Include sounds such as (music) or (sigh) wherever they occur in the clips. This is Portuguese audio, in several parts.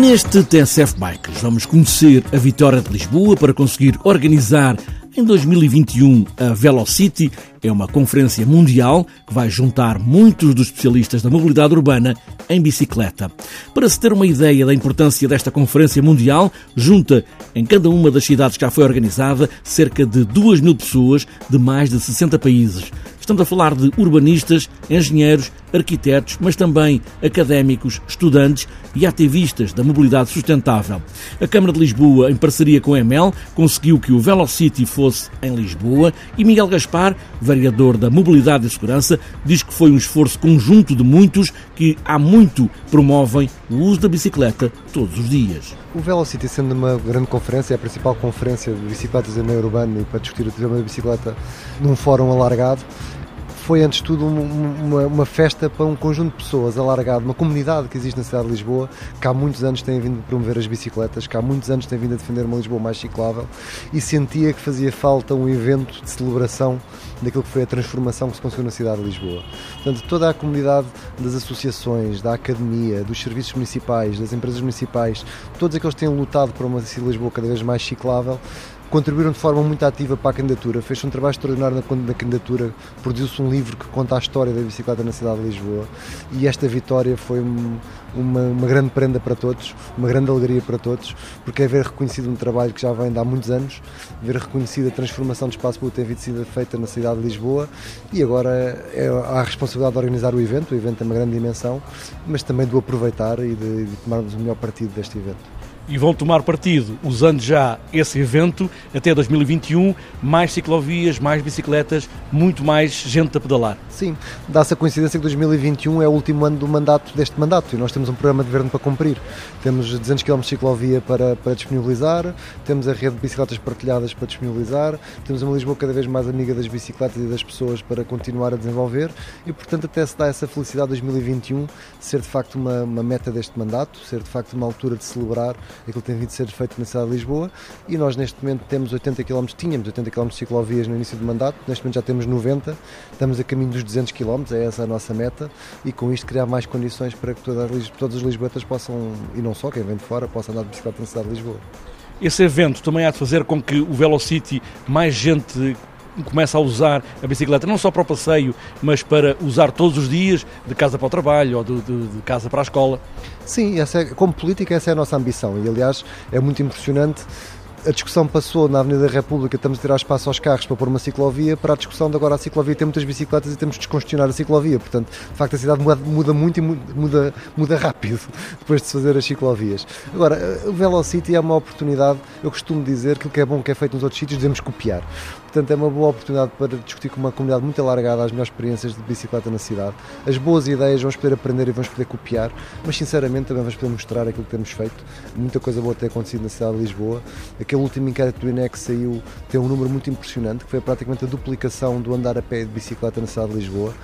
Neste TSF Bikes vamos conhecer a vitória de Lisboa para conseguir organizar em 2021 a Velocity. É uma conferência mundial que vai juntar muitos dos especialistas da mobilidade urbana em bicicleta. Para se ter uma ideia da importância desta conferência mundial, junta em cada uma das cidades que já foi organizada cerca de 2 mil pessoas de mais de 60 países. Estamos a falar de urbanistas, engenheiros, arquitetos, mas também académicos, estudantes e ativistas da mobilidade sustentável. A Câmara de Lisboa, em parceria com a EML, conseguiu que o Velocity fosse em Lisboa e Miguel Gaspar, vereador da Mobilidade e Segurança, diz que foi um esforço conjunto de muitos que há muito promovem o uso da bicicleta todos os dias. O Velocity, sendo uma grande conferência, é a principal conferência de bicicletas em meio urbano e para discutir o tema da bicicleta num fórum alargado, foi antes de tudo uma, uma, festa para um conjunto de pessoas alargado, uma comunidade que existe na cidade de Lisboa, que há muitos anos tem vindo a promover as bicicletas, que há muitos anos tem vindo a defender uma Lisboa mais ciclável e sentia que fazia falta um evento de celebração daquilo que foi a transformação que se conseguiu na cidade de Lisboa. Portanto, toda a comunidade das associações, da academia, dos serviços municipais, das empresas municipais, todos aqueles que têm lutado por uma cidade de Lisboa cada vez mais ciclável, contribuíram de forma muito ativa para a candidatura. Fez-se um trabalho extraordinário na, na candidatura, produziu-se um livro que conta a história da bicicleta na cidade de Lisboa e esta vitória foi uma, uma grande prenda para todos, uma grande alegria para todos, porque é ver reconhecido um trabalho que já vem de há muitos anos, ver reconhecida a transformação do espaço público tem sido feita na cidade de Lisboa e agora é, há a responsabilidade de organizar o evento, o evento tem uma grande dimensão, mas também de o aproveitar e de, de tomarmos o melhor partido deste evento e vão tomar partido, usando já esse evento, até 2021, mais ciclovias, mais bicicletas, muito mais gente a pedalar. Sim, dá-se a coincidência que 2021 é o último ano do mandato deste mandato e nós temos um programa de governo para cumprir. Temos 200 km de ciclovia para, para disponibilizar, temos a rede de bicicletas partilhadas para disponibilizar, temos uma Lisboa cada vez mais amiga das bicicletas e das pessoas para continuar a desenvolver e, portanto, até se dá essa felicidade 2021 ser de facto uma, uma meta deste mandato, ser de facto uma altura de celebrar aquilo tem vindo a ser feito na cidade de Lisboa e nós neste momento temos 80 km, tínhamos 80 km de ciclovias no início do mandato, neste momento já temos 90, estamos a caminho dos 200 km, é essa a nossa meta e com isto criar mais condições para que todas, todas as lisboetas possam, e não só quem vem de fora, possa andar de bicicleta na cidade de Lisboa. Esse evento também há de fazer com que o Velocity mais gente começa a usar a bicicleta não só para o passeio, mas para usar todos os dias, de casa para o trabalho ou de, de, de casa para a escola. Sim, essa é, como política essa é a nossa ambição e aliás é muito impressionante a discussão passou na Avenida da República, estamos a tirar espaço aos carros para pôr uma ciclovia, para a discussão de agora a ciclovia tem muitas bicicletas e temos de descongestionar a ciclovia. Portanto, de facto, a cidade muda, muda muito e muda, muda rápido (laughs) depois de se fazer as ciclovias. Agora, o Velocity é uma oportunidade, eu costumo dizer que o que é bom que é feito nos outros sítios devemos copiar. Portanto, é uma boa oportunidade para discutir com uma comunidade muito alargada as melhores experiências de bicicleta na cidade. As boas ideias vamos poder aprender e vamos poder copiar, mas sinceramente também vamos poder mostrar aquilo que temos feito. Muita coisa boa tem acontecido na cidade de Lisboa. Aquele último inquérito do INEC saiu, tem um número muito impressionante, que foi praticamente a duplicação do andar a pé de bicicleta na cidade de Lisboa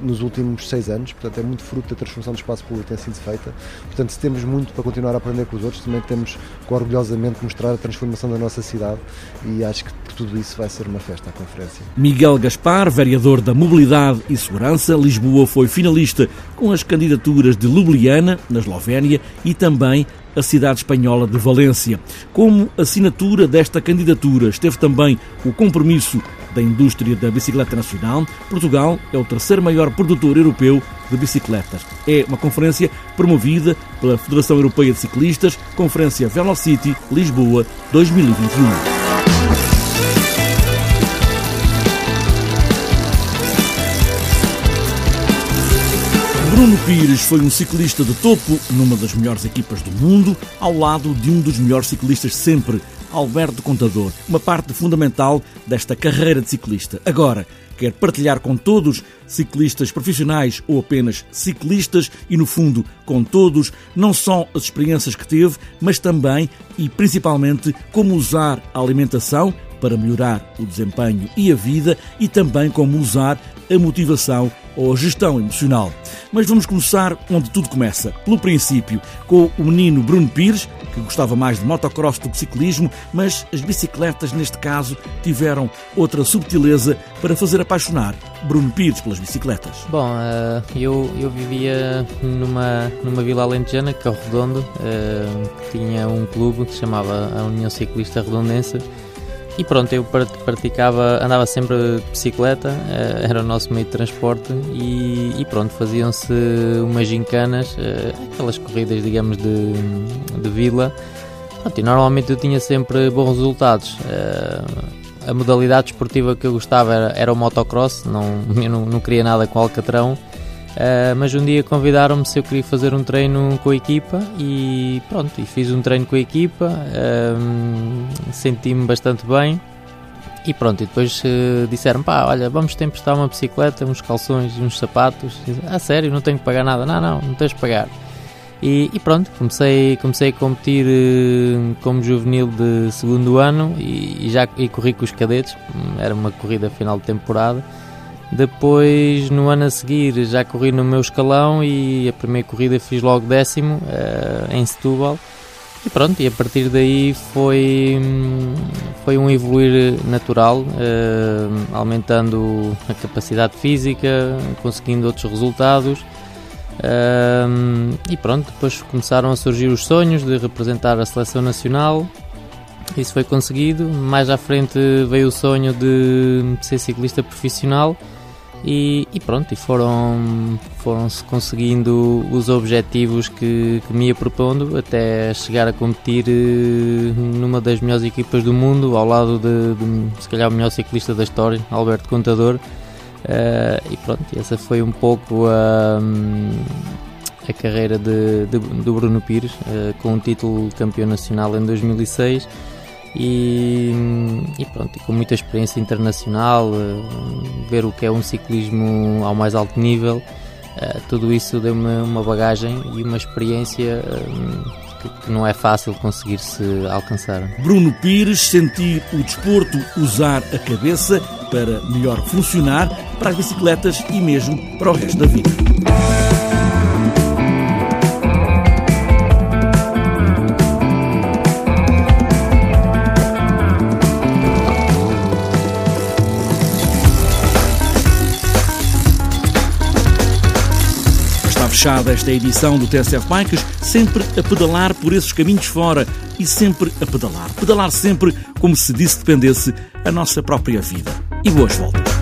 nos últimos seis anos. Portanto, é muito fruto da transformação do espaço público que tem sido feita. Portanto, se temos muito para continuar a aprender com os outros, também temos que orgulhosamente mostrar a transformação da nossa cidade e acho que por tudo isso vai ser uma festa à conferência. Miguel Gaspar, vereador da Mobilidade e Segurança, Lisboa foi finalista com as candidaturas de Ljubljana, na Eslovénia, e também a cidade espanhola de Valência. Como assinatura desta candidatura esteve também o compromisso da indústria da bicicleta nacional. Portugal é o terceiro maior produtor europeu de bicicletas. É uma conferência promovida pela Federação Europeia de Ciclistas, Conferência Velocity Lisboa 2021. Bruno Pires foi um ciclista de topo numa das melhores equipas do mundo, ao lado de um dos melhores ciclistas sempre, Alberto Contador, uma parte fundamental desta carreira de ciclista. Agora, quer partilhar com todos, ciclistas profissionais ou apenas ciclistas, e no fundo com todos, não só as experiências que teve, mas também e principalmente como usar a alimentação para melhorar o desempenho e a vida e também como usar a motivação ou a gestão emocional. Mas vamos começar onde tudo começa, pelo princípio, com o menino Bruno Pires, que gostava mais de motocross do que ciclismo, mas as bicicletas, neste caso, tiveram outra subtileza para fazer apaixonar Bruno Pires pelas bicicletas. Bom, uh, eu, eu vivia numa, numa vila alentejana, que é o Redondo, uh, que tinha um clube que se chamava a União Ciclista Redondense, e pronto, eu praticava, andava sempre de bicicleta, eh, era o nosso meio de transporte e, e pronto, faziam-se umas gincanas, eh, aquelas corridas, digamos, de, de vila. Pronto, e normalmente eu tinha sempre bons resultados. Eh, a modalidade esportiva que eu gostava era, era o motocross, não, (laughs) eu não, não queria nada com alcatrão. Uh, mas um dia convidaram-me se eu queria fazer um treino com a equipa e pronto, e fiz um treino com a equipa, uh, senti-me bastante bem e pronto, e depois uh, disseram pá, olha, vamos te emprestar uma bicicleta, uns calções e uns sapatos. E, ah, sério, não tenho que pagar nada? Não, não, não tens de pagar. E, e, pronto, comecei, comecei a competir como juvenil de segundo ano e, e já e corri com os cadetes, era uma corrida final de temporada depois, no ano a seguir, já corri no meu escalão e a primeira corrida fiz logo décimo uh, em Setúbal. E pronto, e a partir daí foi, foi um evoluir natural, uh, aumentando a capacidade física, conseguindo outros resultados. Uh, e pronto, depois começaram a surgir os sonhos de representar a seleção nacional. Isso foi conseguido. Mais à frente veio o sonho de ser ciclista profissional e, e, pronto, e foram, foram -se conseguindo os objetivos que, que me ia propondo até chegar a competir eh, numa das melhores equipas do mundo, ao lado de, de se calhar o melhor ciclista da história, Alberto Contador. Uh, e pronto, essa foi um pouco a, a carreira de, de, do Bruno Pires, uh, com um título campeão nacional em 2006 e, e pronto, e com muita experiência internacional, eh, ver o que é um ciclismo ao mais alto nível, eh, tudo isso deu-me uma bagagem e uma experiência eh, que, não é fácil conseguir-se alcançar. Bruno Pires sentir o desporto, usar a cabeça para melhor funcionar para as bicicletas e mesmo para o resto da vida. Fechada esta edição do TSF Bikes, sempre a pedalar por esses caminhos fora e sempre a pedalar. Pedalar sempre como se disso dependesse a nossa própria vida. E boas voltas.